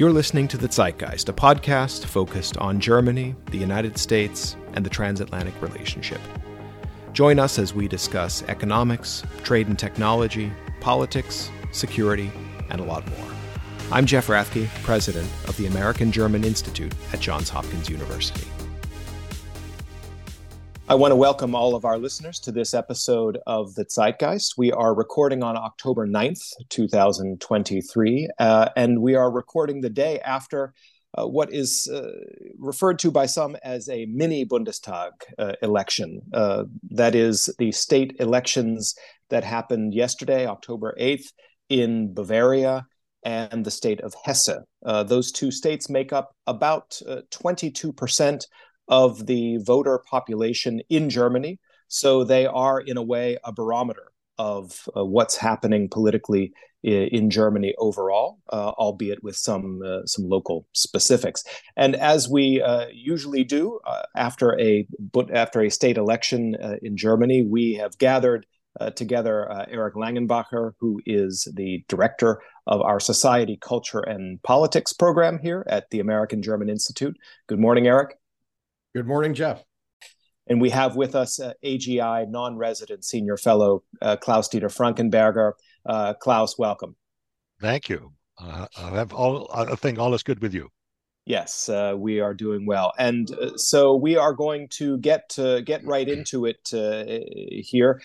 You're listening to The Zeitgeist, a podcast focused on Germany, the United States, and the transatlantic relationship. Join us as we discuss economics, trade and technology, politics, security, and a lot more. I'm Jeff Rathke, president of the American German Institute at Johns Hopkins University. I want to welcome all of our listeners to this episode of The Zeitgeist. We are recording on October 9th, 2023, uh, and we are recording the day after uh, what is uh, referred to by some as a mini Bundestag uh, election. Uh, that is, the state elections that happened yesterday, October 8th, in Bavaria and the state of Hesse. Uh, those two states make up about 22% of the voter population in Germany. So they are, in a way, a barometer of uh, what's happening politically in, Germany overall, uh, albeit with some uh, some local specifics. And as we uh, usually do uh, after a after a state election uh, in Germany, we have gathered. together, Eric Langenbacher, who is the director of our Society, Culture, and Politics program here at the American German Institute. Good morning, Eric. Good morning, Jeff. And we have with us uh, AGI non resident senior fellow uh, Klaus Dieter Frankenberger. Uh, Klaus, welcome. Thank you. Uh, I have all, I think all is good with you. Yes, uh, we are doing well, and uh, so we are going to get to get right into it here.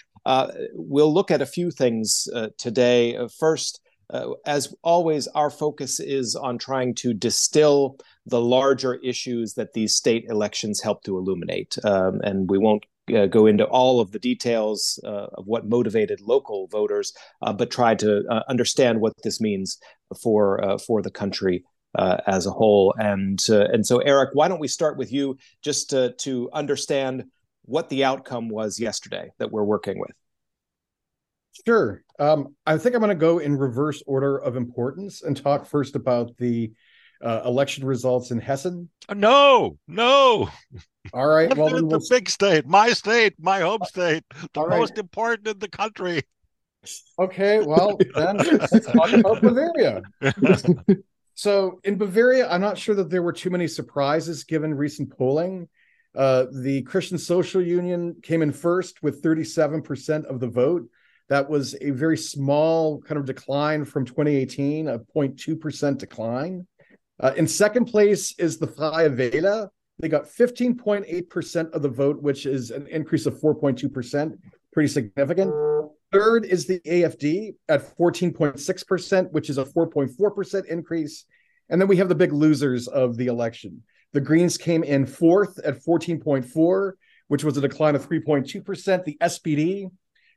we'll look at a few things today. first, uh, as always, our focus is on trying to distill the larger issues that these state elections help to illuminate. Um, and we won't uh, go into all of the details uh, of what motivated local voters, uh, but try to uh, understand what this means for uh, for the country as a whole. And and so, Eric, why don't we start with you just to, to understand what the outcome was yesterday that we're working with? Sure. Um, I think I'm going to go in reverse order of importance and talk first about the uh, election results in Hessen. No, no. All right. Well, the we'll... big state, my state, my home state, the All most right. important in the country. Okay. Well, then let's talk about Bavaria. so in Bavaria, I'm not sure that there were too many surprises given recent polling. Uh, the Christian Social Union came in first with 37% of the vote. That was a very small kind of decline from 2018, a 0.2% decline. Uh, in second place is the Freie Wähler. They got 15.8% of the vote, which is an increase of 4.2%, pretty significant. Third is the AFD at 14.6%, which is a 4.4% increase. And then we have the big losers of the election. The Greens came in fourth at 14.4, which was a decline of 3.2%. The SPD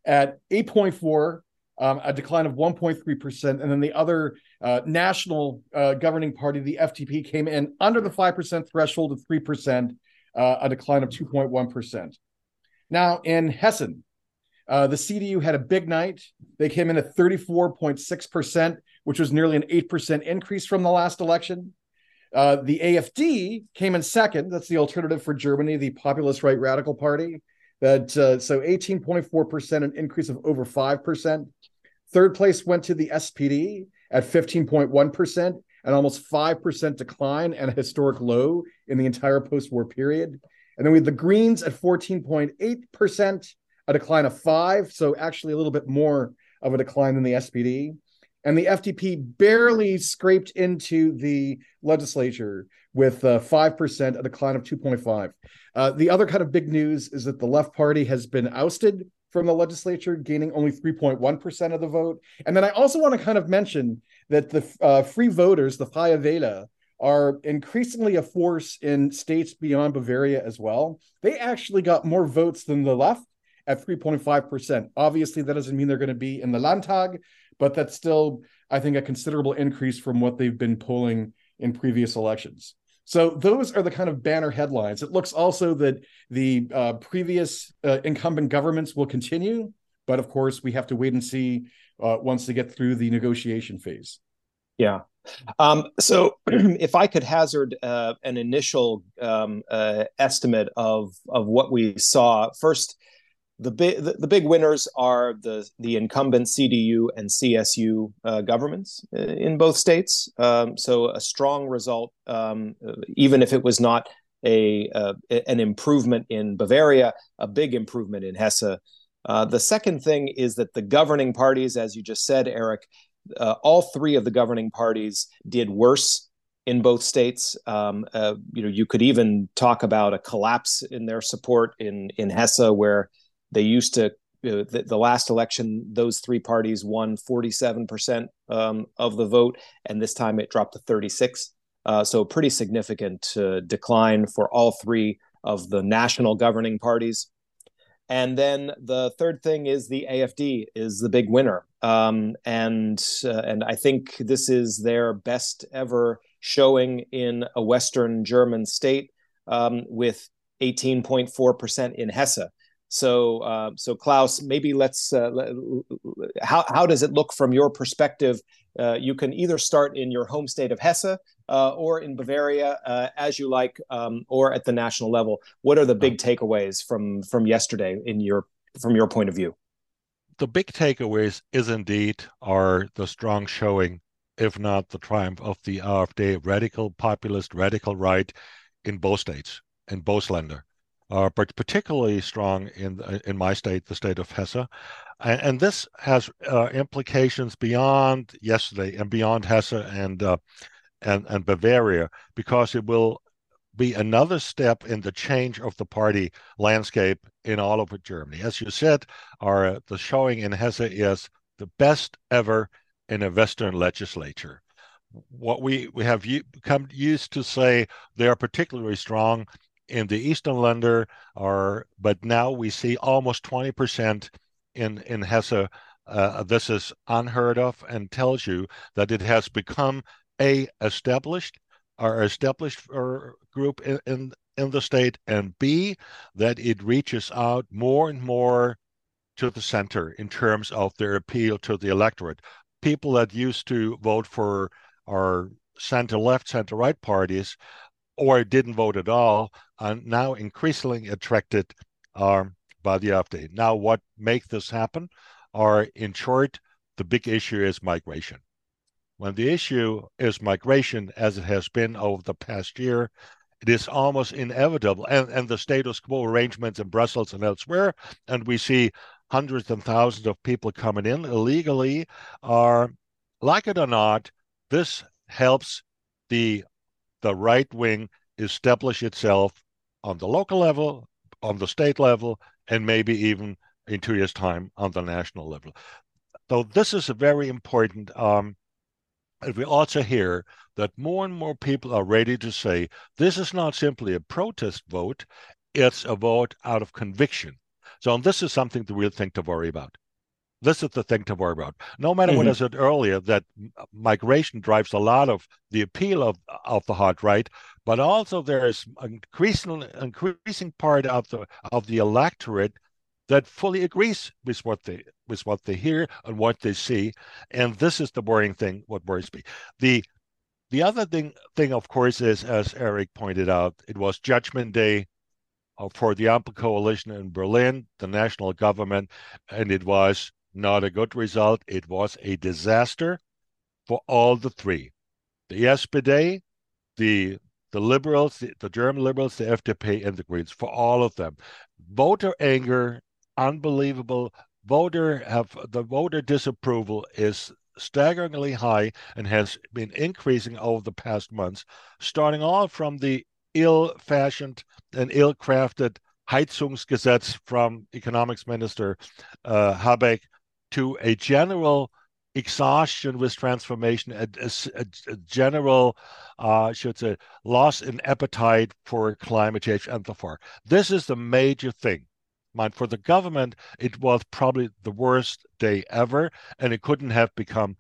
at 8.4, um, a decline of 1.3%. And then the other uh, national uh, governing party, the FDP, came in under the 5% threshold of 3%, uh, a decline of 2.1%. Now, in Hessen, uh, the CDU had a big night. They came in at 34.6%, which was nearly an 8% increase from the last election. Uh, the AFD came in second. That's the alternative for Germany, the populist right radical party. That uh, so 18.4%, an increase of over 5%. Third place went to the SPD at 15.1%, an almost 5% decline and a historic low in the entire post-war period. And then we had the Greens at 14.8%, a decline of five. So actually a little bit more of a decline than the SPD and the FDP barely scraped into the legislature with uh, 5%, a decline of 2.5. Uh, the other kind of big news is that the left party has been ousted from the legislature, gaining only 3.1% of the vote. And then I also want to kind of mention that the uh, free voters, the Freie Wähler, are increasingly a force in states beyond Bavaria as well. They actually got more votes than the left at 3.5%. Obviously, that doesn't mean they're going to be in the Landtag, but that's still, I think, a considerable increase from what they've been polling in previous elections. So those are the kind of banner headlines. It looks also that the uh, previous uh, incumbent governments will continue, but of course we have to wait and see uh, once they get through the negotiation phase. Yeah. Um, so if I could hazard uh, an initial um, uh, estimate of of what we saw, first the big the, the, big winners are the the incumbent CDU and CSU uh, governments uh, in both states. Um, so a strong result, um, even if it was not a uh, an improvement in Bavaria, a big improvement in Hesse. Uh, the second thing is that the governing parties, as you just said, Eric, uh, all three of the governing parties did worse in both states. Um, uh, you know, you could even talk about a collapse in their support in in Hesse, where they used to. The, the, last election, those three parties won 47% um, of the vote, and this time it dropped to 36. Uh, so, pretty significant uh, decline for all three of the national governing parties. And then the third thing is the AFD is the big winner, um, and uh, and I think this is their best ever showing in a Western German state um, with 18.4 percent in Hesse. So, uh, so Klaus, maybe let's. Uh, how how does it look from your perspective? Uh, you can either start in your home state of Hesse uh, or in Bavaria, uh, as you like, um, or at the national level. What are the big takeaways from from yesterday in your from your point of view? The big takeaways is indeed are the strong showing, if not the triumph of the AfD radical populist radical right in both states, in both Länder uh, but particularly strong in in my state, the state of Hesse. And, and this has uh, implications beyond yesterday and beyond Hesse and uh, and and Bavaria because it will be another step in the change of the party landscape in all over Germany. As you said, our the showing in Hesse is the best ever in a Western legislature. What we, we have come used to say they are particularly strong in the Eastern Länder are, but now we see almost 20% in, in Hesse. Uh, this is unheard of and tells you that it has become a established or established uh, group in, in, in the state, and B, that it reaches out more and more to the center in terms of their appeal to the electorate. People that used to vote for our center left, center right parties or didn't vote at all are now increasingly attracted um, by the AfD. Now, what makes this happen are, in short, the big issue is migration. When the issue is migration, as it has been over the past year, it is almost inevitable, and, and the status quo arrangements in Brussels and elsewhere, and we see hundreds and thousands of people coming in illegally, are like it or not, this helps the the right wing establish itself on the local level, on the state level, and maybe even in two years' time on the national level. So this is a very important. Um, and we also hear that more and more people are ready to say this is not simply a protest vote; it's a vote out of conviction. So this is something the real think to worry about this is the thing to worry about. No matter mm-hmm. what I said earlier, that migration drives a lot of the appeal of of the hard right, but also there is increasing increasing part of the of the electorate that fully agrees with what they with what they hear and what they see, and this is the worrying thing. What worries me, the the other thing thing of course is as Eric pointed out, it was Judgment Day uh, for the Ampel coalition in Berlin, the national government, and it was not a good result. It was a disaster for all the three. The SPD, the the liberals, the, the German liberals, the FDP, and the Greens, for all of them. Voter anger, unbelievable. Voter have the voter disapproval is staggeringly high and has been increasing over the past months, starting off from the ill-fashioned and ill-crafted Heizungsgesetz from economics minister uh, Habeck to a general exhaustion with transformation, a, a, a general, uh, should say, loss in appetite for climate change and so forth. This is the major thing. Mind for the government, it was probably the worst day ever, and it couldn't have become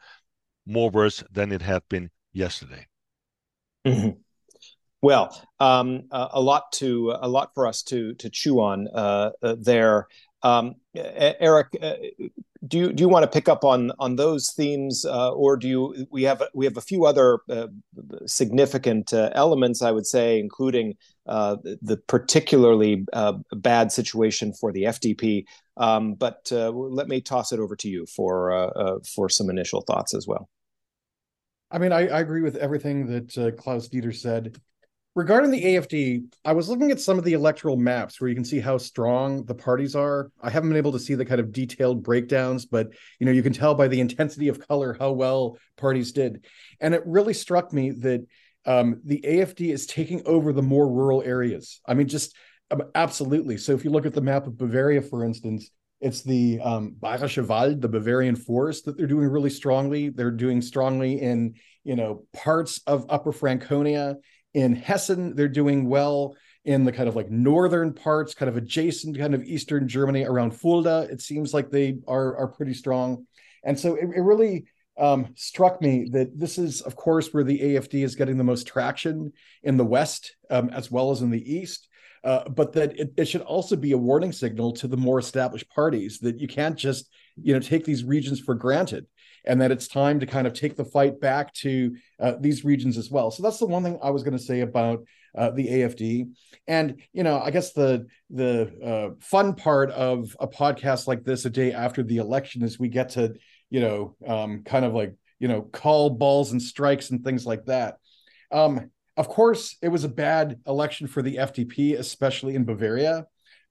more worse than it had been yesterday. Mm-hmm. Well, um, a lot to a lot for us to to chew on uh, uh, there. Um, Eric, uh, do you do you want to pick up on on those themes, uh, or do you? We have we have a few other uh, significant uh, elements, I would say, including uh, the particularly uh, bad situation for the FDP. Um, but let me toss it over to you for for some initial thoughts as well. I mean, I, I agree with everything that Klaus Dieter said. Regarding the AFD, I was looking at some of the electoral maps where you can see how strong the parties are. I haven't been able to see the kind of detailed breakdowns, but you know, you can tell by the intensity of color how well parties did. And it really struck me that um, the AFD is taking over the more rural areas. I mean, just absolutely. So if you look at the map of Bavaria, for instance, it's the um, Bayerische Wald, the Bavarian forest, that they're doing really strongly. They're doing strongly in you know parts of Upper Franconia in Hessen, they're doing well in the kind of like northern parts, kind of adjacent kind of eastern Germany around Fulda. It seems like they are are pretty strong, and so it, it really um, struck me that this is, of course, where the AFD is getting the most traction in the West um, as well as in the East. Uh, but that it, it, should also be a warning signal to the more established parties that you can't just you know take these regions for granted and that it's time to kind of take the fight back to uh, these regions as well. So that's the one thing I was going to say about uh, the AFD. And you know, I guess the the uh, fun part of a podcast like this a day after the election is we get to you know um, kind of like you know call balls and strikes and things like that. Um, of course, it was a bad election for the FDP, especially in Bavaria,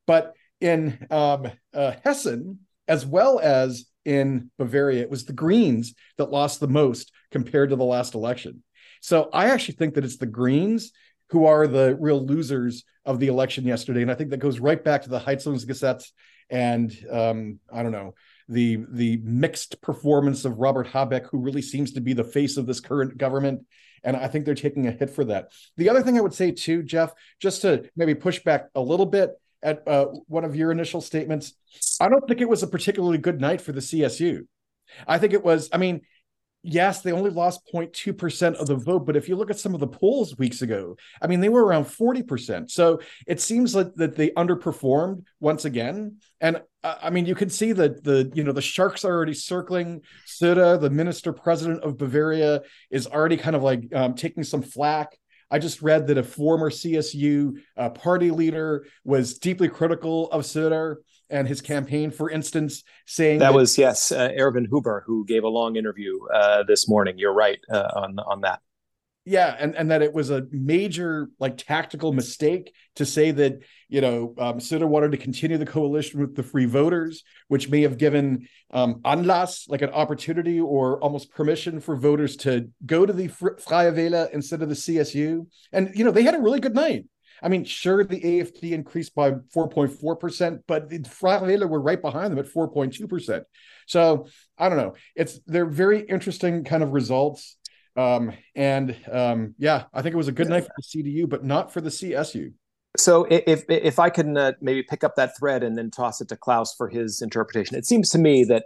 but in um, uh, Hessen as well as in Bavaria, it was the Greens that lost the most compared to the last election. So I actually think that it's the Greens who are the real losers of the election yesterday. And I think that goes right back to the Heizungsgesetz and um, I don't know, the the mixed performance of Robert Habeck, who really seems to be the face of this current government. And I think they're taking a hit for that. The other thing I would say too, Jeff, just to maybe push back a little bit, at uh, one of your initial statements, I don't think it was a particularly good night for the CSU. I think it was, I mean, yes, they only lost 0.2% of the vote, but if you look at some of the polls weeks ago, I mean, they were around 40%. So it seems like that they underperformed once again. And uh, I mean, you can see that the, you know, the sharks are already circling. Söder, the minister president of Bavaria, is already kind of like um, taking some flack I just read that a former CSU uh, party leader was deeply critical of Söder and his campaign, for instance, saying that, that was yes, uh, Erwin Huber who gave a long interview uh, this morning. You're right uh, on on that yeah and and that it was a major like tactical mistake to say that you know um, wanted to continue the coalition with the free voters which may have given um, Anlass like an opportunity or almost permission for voters to go to the Freie Wähler instead of the CSU and you know they had a really good night I mean, sure, the AFD increased by 4.4%, but the Wähler were right behind them at 4.2%. So I don't know. It's they're very interesting kind of results. Um, and um, yeah, I think it was a good night for the CDU, but not for the CSU. So if if I can uh, maybe pick up that thread and then toss it to Klaus for his interpretation, it seems to me that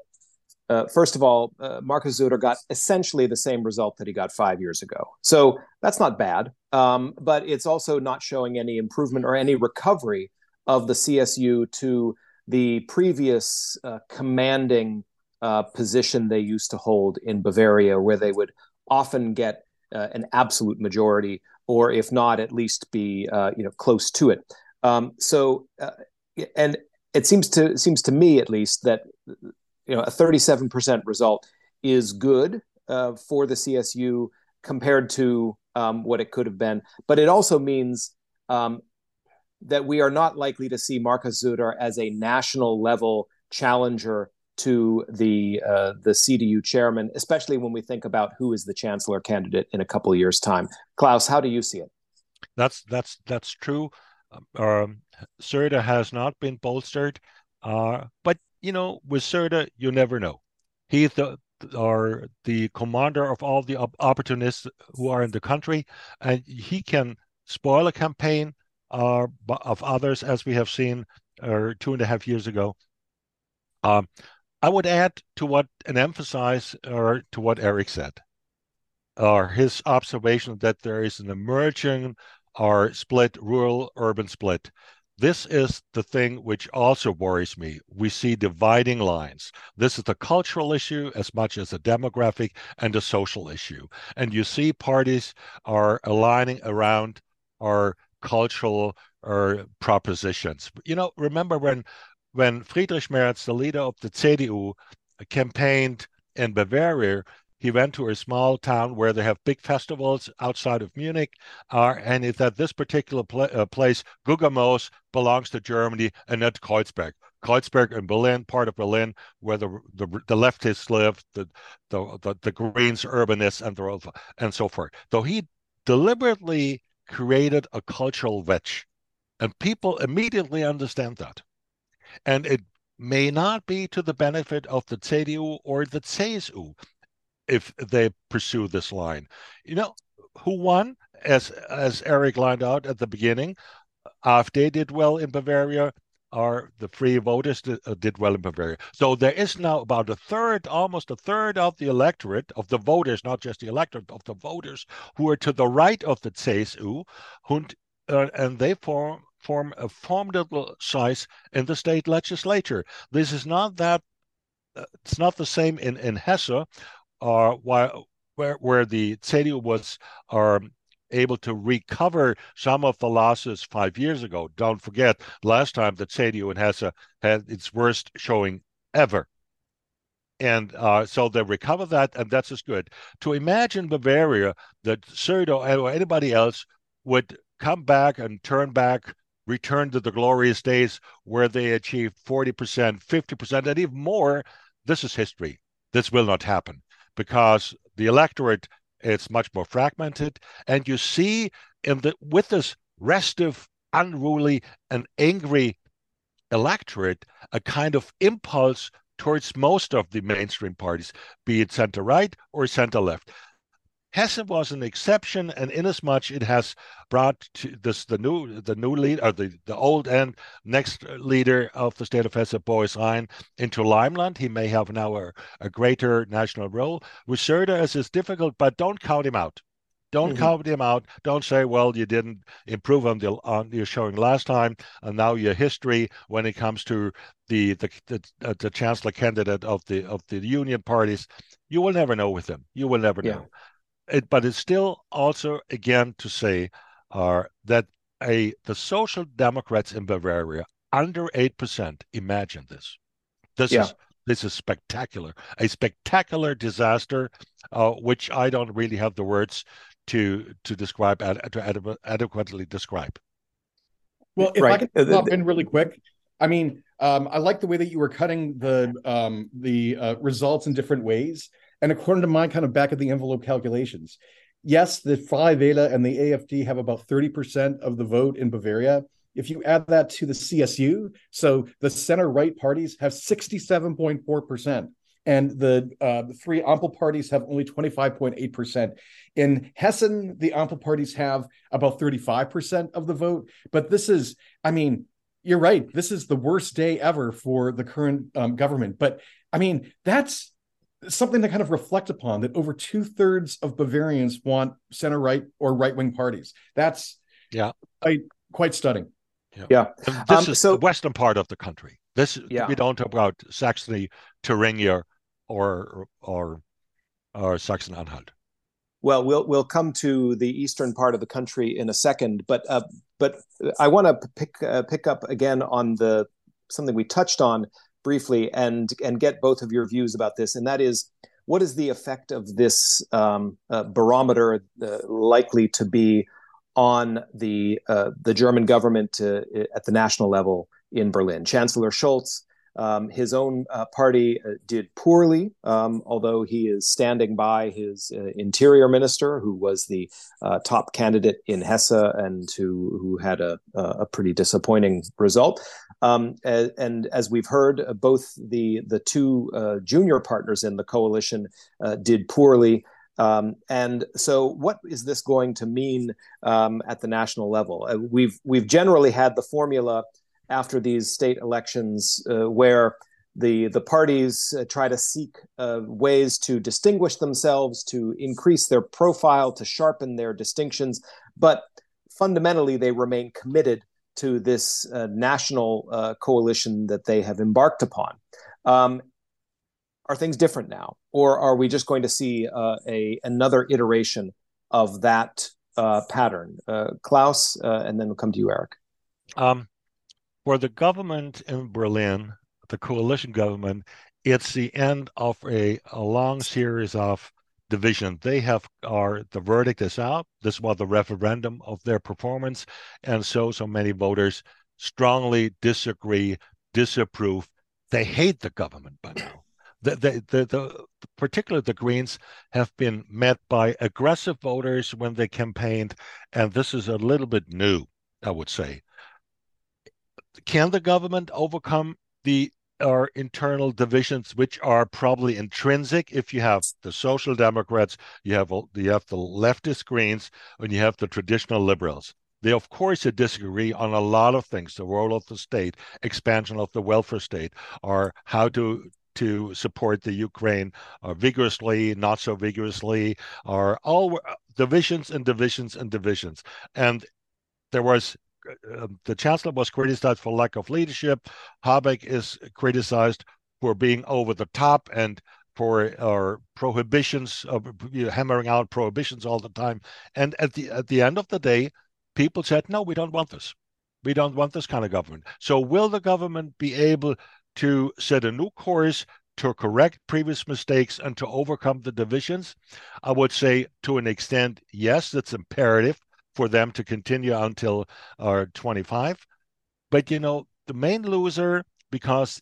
uh, first of all, uh, Markus Söder got essentially the same result that he got five years ago. So that's not bad, um, but it's also not showing any improvement or any recovery of the CSU to the previous uh, commanding uh, position they used to hold in Bavaria, where they would often get uh, an absolute majority, or if not, at least be uh, you know close to it. Um, so, uh, and it seems to seems to me at least that you know a 37% result is good uh, for the CSU compared to um, what it could have been, but it also means um, that we are not likely to see Markus Söder as a national level challenger to the uh, the CDU chairman, especially when we think about who is the chancellor candidate in a couple of years' time. Klaus, how do you see it? That's that's that's true. Um, Söder has not been bolstered, uh, but you know, with Söder, you never know. He's the the commander of all the op- opportunists who are in the country, and he can spoil a campaign uh, of others, as we have seen uh, two and a half years ago. Um, I would add to what and emphasize or to what Eric said, or his observation that there is an emerging or split rural urban split. this is the thing which also worries me. We see dividing lines. This is a cultural issue as much as a demographic and a social issue. And you see parties are aligning around our cultural or propositions. You know, remember when when Friedrich Merz, the leader of the CDU, campaigned in Bavaria, he went to a small town where they have big festivals outside of Munich, uh, and it's at this particular pl- uh, place, Gillamoos belongs to Germany and not Kreuzberg. Kreuzberg in Berlin, part of Berlin, where the the, the leftists live, the, the the the Greens urbanists, and the, and so forth. So he deliberately created a cultural wedge, and people immediately understand that, and it may not be to the benefit of the CDU or the CSU if they pursue this line. You know, who won? As as Eric lined out at the beginning, AfD did well in Bavaria, or the Free Voters did, uh, did, well in Bavaria. So there is now about a third, almost a third of the electorate, of the voters, not just the electorate, of the voters who are to the right of the CSU, who, uh, and they form form a formidable size in the state legislature. This is not that. Uh, it's not the same in in Hesse, uh, where where the CDU was um, able to recover some of the losses five years ago. Don't forget, last time the CDU in Hesse had its worst showing ever. And uh, so they recover that, and that's as good. To imagine Bavaria that Söder or anybody else would come back and turn back, return to the glorious days where they achieved 40%, 50%, and even more, this is history. This will not happen because the electorate is much more fragmented, and you see in the with this restive, unruly, and angry electorate a kind of impulse towards most of the mainstream parties, be it center right or center left. Hessen was an exception, and inasmuch it has brought to this the new the new lead or the, the old and next leader of the state of Hesse, Boris Rhein, into limelight. He may have now a, a greater national role. With Söder, is difficult, but don't count him out. Don't mm-hmm. count him out. Don't say, "Well, you didn't improve on the on your showing last time, and now your history when it comes to the the the, uh, the chancellor candidate of the of the union parties." You will never know with him. You will never yeah. know it, but it's still also again to say uh, that a the social democrats in Bavaria under eight percent. Imagine this. This yeah. is this is spectacular. A spectacular disaster, uh, which I don't really have the words to to describe to ad, adequately describe. Well, if right. I can uh, pop in really quick, I mean, um, I like the way that you were cutting the um, the uh, results in different ways. And according to my kind of back of the envelope calculations, yes, the Freie Wähler and the AFD have about 30% of the vote in Bavaria. If you add that to the CSU, so the center right parties have 67.4%, and the, uh, the three Ampel parties have only 25.8%. In Hessen, the Ampel parties have about 35% of the vote. But this is, I mean, you're right. This is the worst day ever for the current um, government. But I mean, that's something to kind of reflect upon that over two thirds of Bavarians want center right or right wing parties. That's yeah, quite, quite stunning. Yeah, yeah. this um, is so, the western part of the country. This yeah. we don't talk about Saxony, Thuringia, or or or Saxon-Anhalt. Well, we'll we'll come to the eastern part of the country in a second, but uh, but I want to pick uh, pick up again on the something we touched on briefly and and get both of your views about this, and that is what is the effect of this um, uh, barometer uh, likely to be on the uh, the German government uh, at the national level in Berlin? Chancellor Scholz um, his own uh, party uh, did poorly, um, although he is standing by his uh, interior minister, who was the uh, top candidate in Hesse and who, who had a, a pretty disappointing result. Um, and, and, as we've heard, uh, both the, the two uh, junior partners in the coalition did poorly. Um, and so, what is this going to mean um, at the national level? we've we've generally had the formula after these state elections uh, where the the parties uh, try to seek uh, ways to distinguish themselves, to increase their profile, to sharpen their distinctions, but fundamentally they remain committed to this uh, national uh, coalition that they have embarked upon. Um, are things different now, or are we just going to see uh, a another iteration of that uh, pattern? Klaus, and then we'll come to you, Eric. Um, for the government in Berlin, the coalition government, it's the end of a, a long series of division. They have are the verdict is out. This was the referendum of their performance, and so so many voters strongly disagree, disapprove. They hate the government by now. The, the, the, the particularly the Greens have been met by aggressive voters when they campaigned, and this is a little bit new, I would say. Can the government overcome the are internal divisions which are probably intrinsic? If you have the social democrats you have you have the leftist greens and you have the traditional liberals. They of course disagree on a lot of things. The role of the state expansion of the welfare state or how to to support the Ukraine uh, vigorously, not so vigorously, are all divisions and divisions and divisions. And there was uh, the chancellor was criticized for lack of leadership. Habeck is criticized for being over the top and for uh, prohibitions know, hammering out prohibitions all the time. And at the at the end of the day, people said, "No, we don't want this. We don't want this kind of government." So, will the government be able to set a new course to correct previous mistakes and to overcome the divisions? I would say, to an extent, yes, that's imperative for them to continue until uh, 25. But you know, the main loser because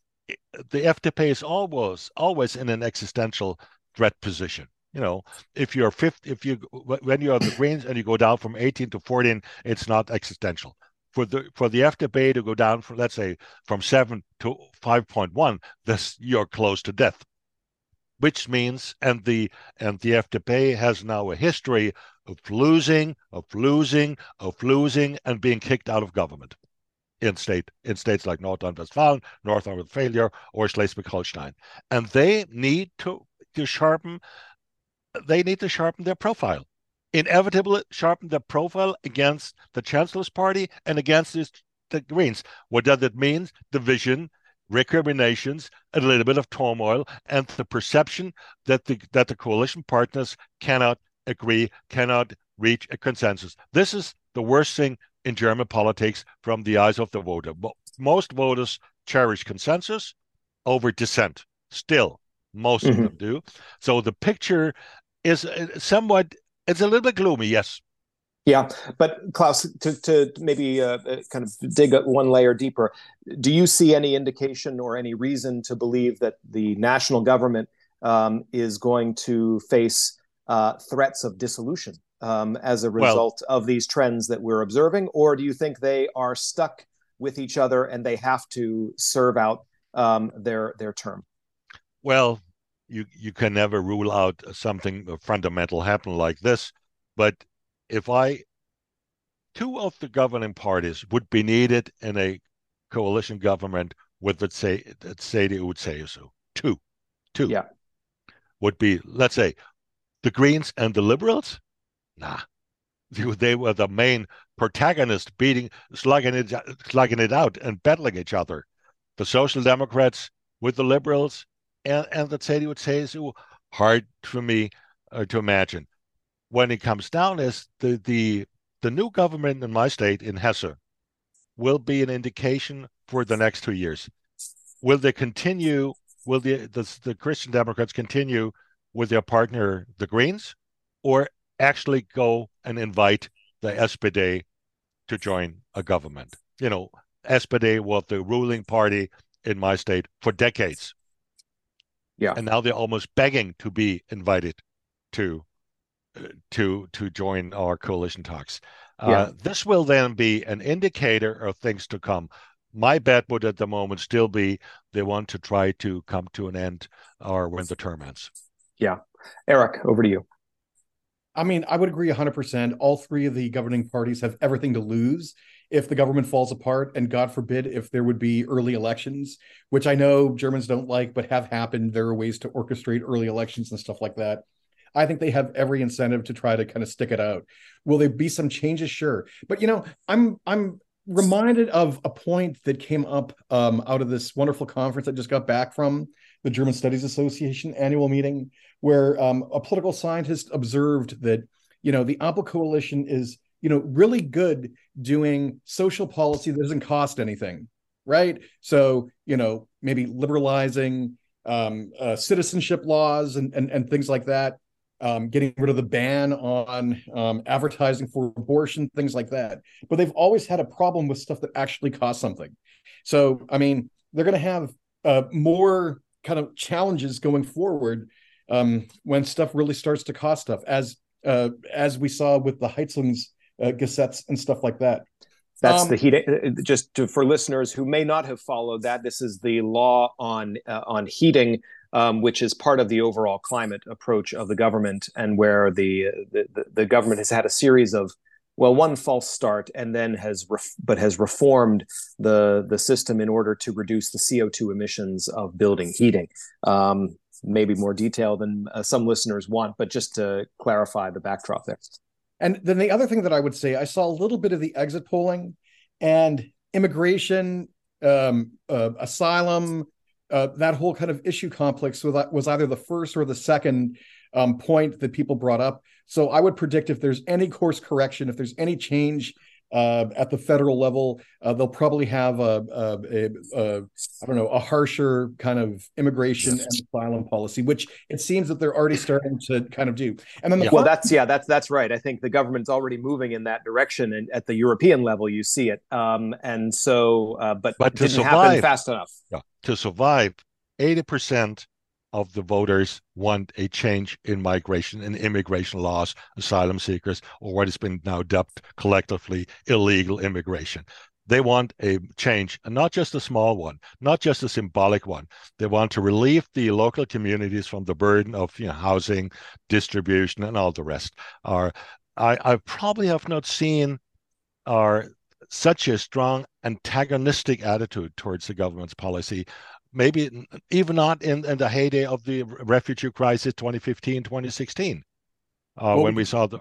the FDP is always always in an existential threat position. You know, if you're fifth, if you when you're the Greens and you go down from 18 to 14, it's not existential. For the for the FDP to go down from let's say from seven to 5.1, this you're close to death which means and the and the FDP has now a history of losing, of losing, of losing, and being kicked out of government in state in states like North Rhine-Westphalia, North Rhine-Westphalia, or Schleswig-Holstein, and they need to to sharpen. They need to sharpen their profile, inevitably sharpen their profile against the Chancellor's Party and against the Greens. What does it mean? Division, recriminations, a little bit of turmoil, and the perception that the that the coalition partners cannot agree, cannot reach a consensus. This is the worst thing in German politics from the eyes of the voter. Most voters cherish consensus over dissent. Still, most mm-hmm. of them do. So the picture is uh, somewhat. It's a little bit gloomy, yes. Yeah, but Klaus, to, to maybe uh, uh kind of dig one layer deeper, do you see any indication or any reason to believe that the national government um, is going to face uh, threats of dissolution um, as a result well, of these trends that we're observing, or do you think they are stuck with each other and they have to serve out um, their their term? Well, you you can never rule out something fundamental happen like this, but if I two of the governing parties would be needed in a coalition government with let's say let's say the UCSU. Two. Two. Yeah. Would be, let's say, the Greens and the Liberals? Nah. They were the main protagonists beating slugging it slugging it out and battling each other. The Social Democrats with the Liberals and, and the CDU, hard for me uh, to imagine when it comes down is the the the new government in my state in Hesse will be an indication for the next two years. Will they continue? Will the the, the Christian Democrats continue with their partner the Greens, or actually go and invite the SPD to join a government? You know, SPD was the ruling party in my state for decades. Yeah, and now they're almost begging to be invited to to to join our coalition talks. Uh, yeah. This will then be an indicator of things to come. My bet would at the moment still be they want to try to come to an end or when the term ends. Yeah. Eric, over to you. I mean, I would agree 100%. All three of the governing parties have everything to lose if the government falls apart, and God forbid if there would be early elections, which I know Germans don't like, but have happened. There are ways to orchestrate early elections and stuff like that. I think they have every incentive to try to kind of stick it out. Will there be some changes? Sure, but you know, I'm I'm reminded of a point that came up um, out of this wonderful conference I just got back from the German Studies Association annual meeting, where um, a political scientist observed that you know the Ampel coalition is you know really good doing social policy that doesn't cost anything, right? So you know maybe liberalizing um, uh, citizenship laws and, and and things like that um, getting rid of the ban on um, advertising for abortion, things like that. But they've always had a problem with stuff that actually costs something. So, I mean, they're going to have uh, more kind of challenges going forward um, when stuff really starts to cost stuff, as uh, as we saw with the Heizungs uh, Gesetz and stuff like that. That's um, the heat. Uh, just to, for listeners who may not have followed that, this is the law on uh, on heating um, which is part of the overall climate approach of the government, and where the, the the government has had a series of well, one false start, and then has ref- but has reformed the the system in order to reduce the CO two emissions of building heating. Um, maybe more detail than uh, some listeners want, but just to clarify the backdrop there. And then the other thing that I would say, I saw a little bit of the exit polling and immigration, um, uh, asylum, uh, that whole kind of issue complex was, was either the first or the second um, point that people brought up. So I would predict if there's any course correction, if there's any change uh, at the federal level, uh, they'll probably have a, a, a, a I don't know a harsher kind of immigration yes. and asylum policy, which it seems that they're already starting to kind of do. And then the yeah. well, that's yeah, that's that's right. I think the government's already moving in that direction, and at the European level, you see it. Um, and so, uh, but but to didn't survive, happen fast enough. Yeah, to survive, eighty percent of the voters want a change in migration and immigration laws, asylum seekers, or what has been now dubbed collectively illegal immigration. They want a change, and not just a small one, not just a symbolic one. They want to relieve the local communities from the burden of you know, housing, distribution, and all the rest. Are I, I probably have not seen are such a strong antagonistic attitude towards the government's policy maybe even not in, in the heyday of the refugee crisis 2015 2016 uh, well, when we saw the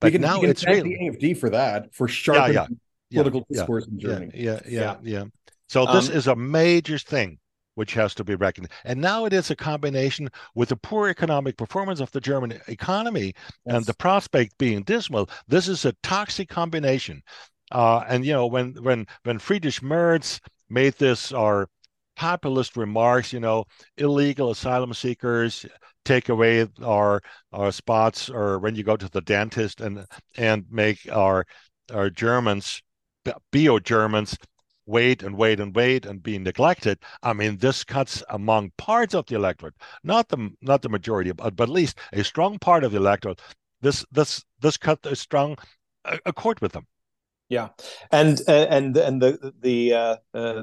but can, now it's really the AFD for that for sharpening yeah, yeah, political yeah, discourse in Germany. Yeah, yeah, yeah. So this um, is a major thing which has to be reckoned. And now it is a combination with the poor economic performance of the German economy yes. and the prospect being dismal. This is a toxic combination. Uh, and you know when when when Friedrich Merz made this or populist remarks, you know, illegal asylum seekers take away our our spots, or when you go to the dentist and and make our our Germans, bio Germans, wait and wait and wait and be neglected. I mean, this cuts among parts of the electorate, not the not the majority, but, but at least a strong part of the electorate. This this this cut a strong uh, accord with them. Yeah, and uh, and and the the uh, uh,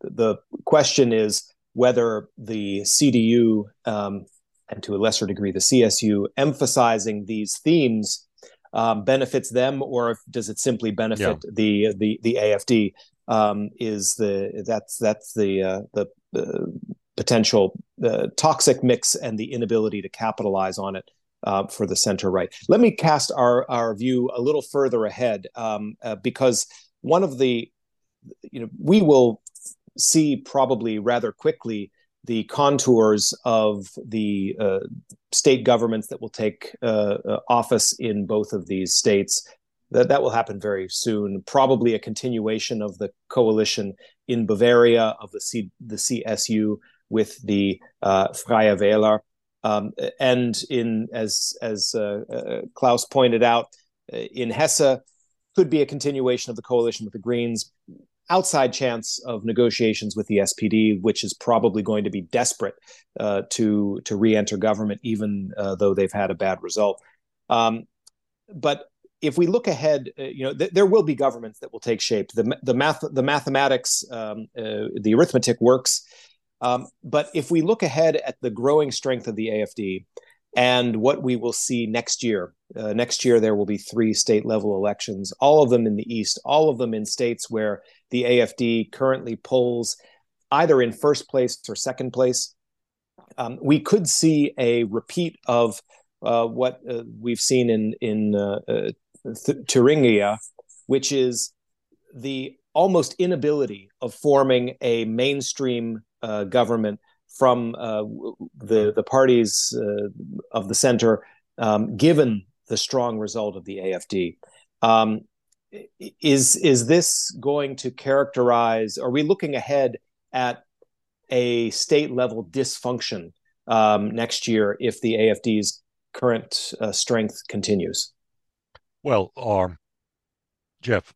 the question is whether the CDU um, and to a lesser degree the CSU emphasizing these themes um, benefits them, or if, does it simply benefit yeah. the the the AFD? Um, is the that's that's the uh, the, the potential uh, toxic mix and the inability to capitalize on it uh, for the center right. Let me cast our our view a little further ahead um, uh, because one of the you know we will see probably rather quickly the contours of the uh, state governments that will take uh, uh, office in both of these states. That that will happen very soon. Probably a continuation of the coalition in Bavaria of the C, the CSU with the uh, Freie Wähler um, and in as as uh, uh, Klaus pointed out, uh, in Hesse could be a continuation of the coalition with the Greens. Outside chance of negotiations with the SPD, which is probably going to be desperate uh, to to re-enter government, even uh, though they've had a bad result. Um, but if we look ahead, uh, you know, th- there will be governments that will take shape. The the math, the mathematics, um, the arithmetic works um, but if we look ahead at the growing strength of the AFD and what we will see next year, uh, next year there will be three state level elections, all of them in the East, all of them in states where the AFD currently polls either in first place or second place. Um, we could see a repeat of uh, what uh, we've seen in in uh, uh, Thuringia, which is the almost inability of forming a mainstream uh, government from uh, the the parties uh, of the center, um, given the strong result of the AFD. Um, is is this going to characterize? Are we looking ahead at a state level dysfunction um, next year if the AFD's current uh, strength continues? Well, um, Jeff,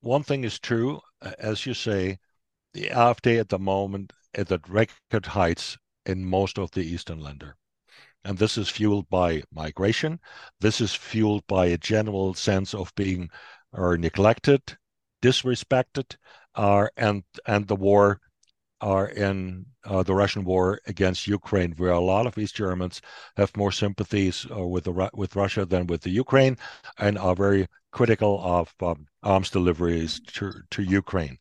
one thing is true, as you say, the AfD at the moment at record heights in most of the Eastern Länder. And this is fueled by migration. This is fueled by a general sense of being uh, neglected, disrespected, uh, and and the war are in uh, the Russian war against Ukraine, where a lot of East Germans have more sympathies uh, with the with Russia than with the Ukraine, and are very critical of um, arms deliveries to to Ukraine.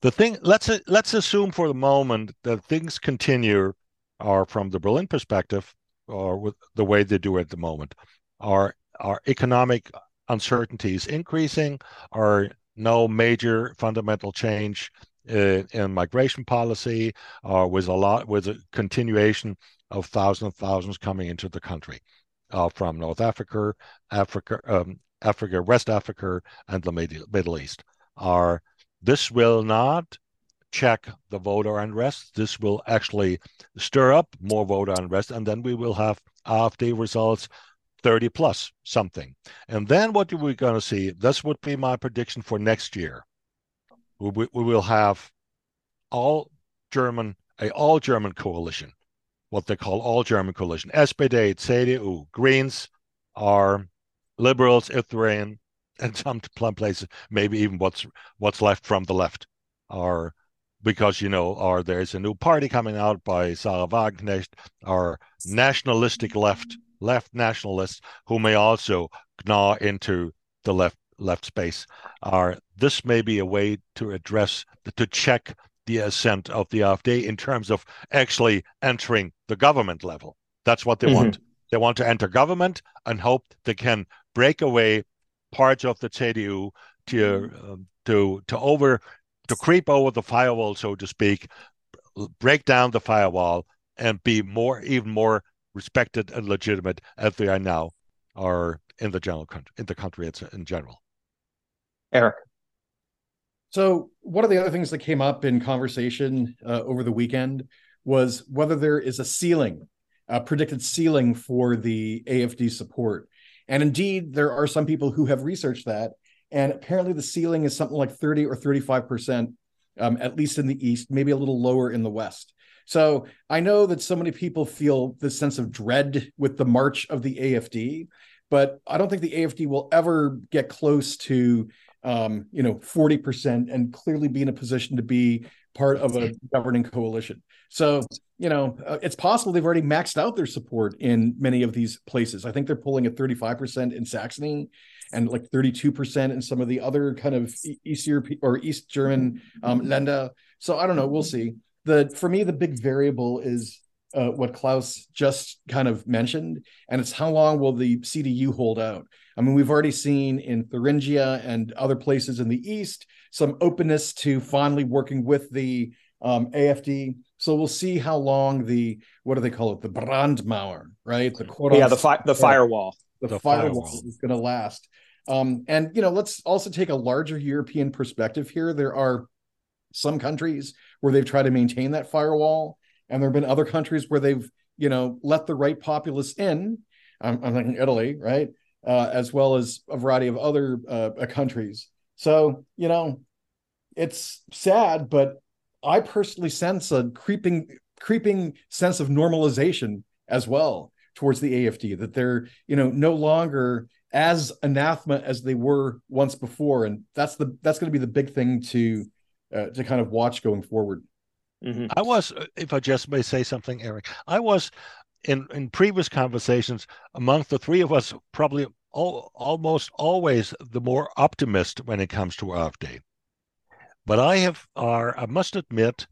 The thing let's let's assume for the moment that things continue, are from the Berlin perspective, or with the way they do at the moment, are are economic uncertainties increasing, are no major fundamental change in, in migration policy or uh, with a lot with a continuation of thousands and thousands coming into the country uh, from North Africa, Africa, um, Africa, West Africa, and the Middle East. Are this will not check the voter unrest. This will actually stir up more voter unrest, and then we will have AfD results 30 plus something. And then what are we going to see? This would be my prediction for next year we, we will have all German a all German coalition, what they call all German coalition. SPD, CDU, Greens are liberals if they're in, and some places maybe even what's what's left from the left are because you know or there's a new party coming out by Sahra Wagenknecht or nationalistic left left nationalists who may also gnaw into the left left space are this may be a way to address to check the ascent of the AfD in terms of actually entering the government level. That's what they mm-hmm. want. They want to enter government and hope they can break away parts of the CDU to uh, to to over to creep over the firewall, so to speak, break down the firewall and be more even more respected and legitimate as they are now, or in the general country in the country in general. Eric. So, one of the other things that came up in conversation uh, over the weekend was whether there is a ceiling, a predicted ceiling for the AFD support. And indeed, there are some people who have researched that. And apparently, the ceiling is something like 30 or 35%, um, at least in the East, maybe a little lower in the West. So I know that so many people feel this sense of dread with the march of the AFD, but I don't think the AFD will ever get close to um, you know, 40% and clearly be in a position to be part of a governing coalition. So, you know, uh, it's possible they've already maxed out their support in many of these places. I think they're pulling at 35% in Saxony and like 32% in some of the other kind of East Europe or East German um, Länder. So I don't know. We'll see. The for me, the big variable is uh, what Klaus just kind of mentioned, and it's how long will the CDU hold out? I mean, we've already seen in Thuringia and other places in the East some openness to finally working with the um, AFD. So we'll see how long the what do they call it? The Brandmauer, right? The yeah, the fi- the firewall. The, the firewall, firewall is going to last. Um, and you know, let's also take a larger European perspective here. There are some countries where they've tried to maintain that firewall, and there have been other countries where they've you know let the right populace in. I'm, I'm thinking Italy, right? uh, as well as a variety of other uh, countries. So, you know, it's sad, but I personally sense a creeping, creeping sense of normalization as well towards the AFD that they're, you know, no longer as anathema as they were once before, and that's the that's going to be the big thing to uh, to kind of watch going forward. Mm-hmm. I was, if I just may say something, Eric, I was in in previous conversations amongst the three of us, probably all, almost always the more optimist when it comes to AfD. But I have, I must admit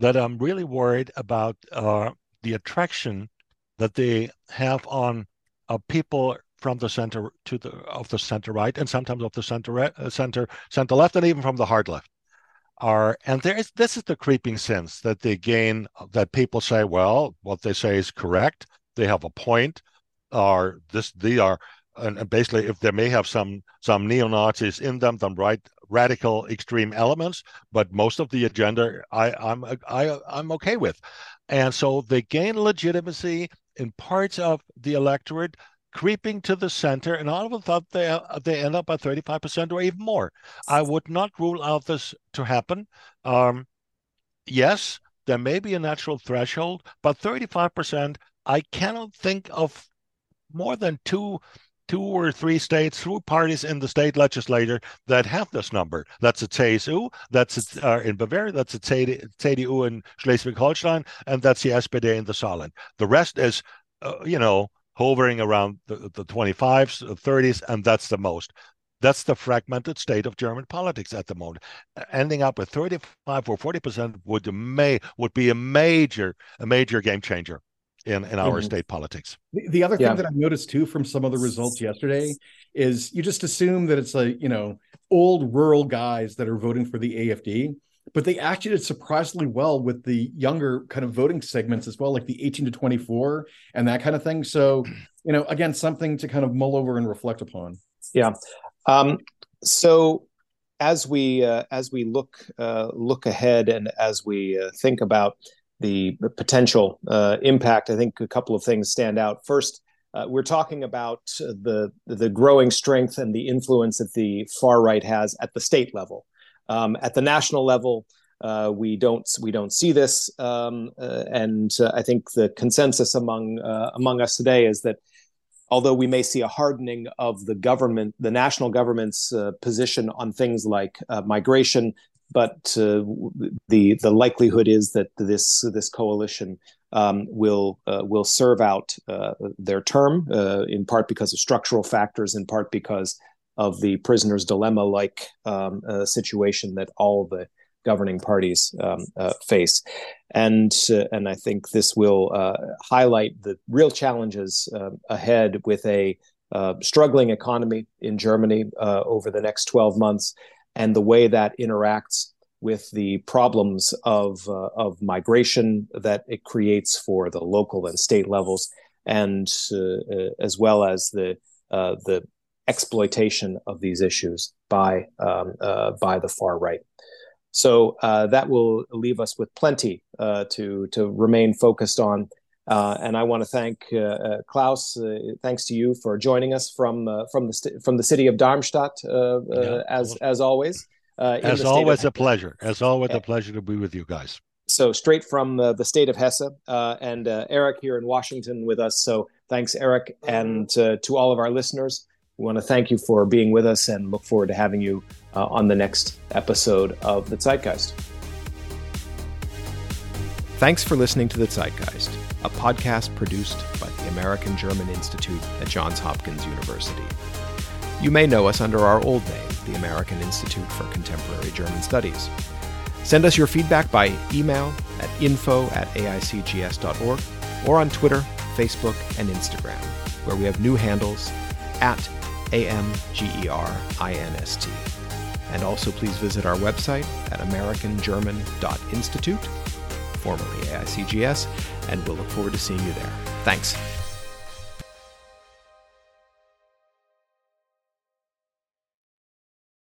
that I'm really worried about uh, the attraction that they have on uh, people from the center to the of the center right, and sometimes of the center uh, center center left, and even from the hard left. Are and there is this is the creeping sense that they gain that people say, well, what they say is correct. They have a point. Are this they are and basically if they may have some some neo-nazis in them then right radical extreme elements but most of the agenda i i'm i i'm okay with. And so they gain legitimacy in parts of the electorate creeping to the center and all of a sudden they, they end up at 35% or even more. I would not rule out this to happen. Um, yes there may be a natural threshold but 35% i cannot think of more than two two or three states, through parties in the state legislature that have this number. That's a CSU, that's a, uh, in Bavaria, that's a CDU in Schleswig-Holstein, and that's the SPD in the Saarland. The rest is, uh, you know, hovering around the, the 25s, 30s, and that's the most. That's the fragmented state of German politics at the moment. Ending up with 35 or 40 percent would may would be a major a major game changer in, in our mm-hmm. state politics. The, the other thing yeah. that I noticed too from some of the results yesterday is you just assume that it's like, you know, old rural guys that are voting for the AFD, but they actually did surprisingly well with the younger kind of voting segments as well, like the 18 to 24 and that kind of thing. So, you know, again, something to kind of mull over and reflect upon. Yeah. Um, so as we uh, as we look uh, look ahead and as we uh, think about the, potential uh, impact, I think a couple of things stand out. First, uh, we're talking about the the growing strength and the influence that the far right has at the state level. Um, at the national level, uh, we don't we don't see this, um, uh, and uh, I think the consensus among uh, among us today is that although we may see a hardening of the government, the national government's position on things like migration, but uh, the the likelihood is that this this coalition um, will uh, will serve out uh, their term uh, in part because of structural factors, in part because of the prisoner's dilemma like um, situation that all the governing parties um, uh, face, and uh, and I think this will highlight the real challenges ahead with a struggling economy in Germany over the next twelve months and the way that interacts with the problems of uh, of migration that it creates for the local and state levels, and uh, uh as well as the uh, the exploitation of these issues by um, uh, by the far right. So that will leave us with plenty to to remain focused on. Uh, and I want to thank uh, uh, Klaus. Uh, thanks to you for joining us from uh, from the st- from the city of Darmstadt, uh, yeah. as as always. as always, a pleasure. As always, a pleasure to be with you guys. So straight from the state of Hesse, and Eric here in Washington with us. So thanks, Eric, and to all of our listeners. We want to thank you for being with us and look forward to having you on the next episode of the Zeitgeist. Thanks for listening to the Zeitgeist a podcast produced by the American German Institute at Johns Hopkins University. You may know us under our old name, the American Institute for Contemporary German Studies. Send us your feedback by email at info at aicgs.org or on Twitter, Facebook, and Instagram, where we have new handles at AMGERINST. And also please visit our website at americangerman.institute formerly AICGS, and we'll look forward to seeing you there. Thanks.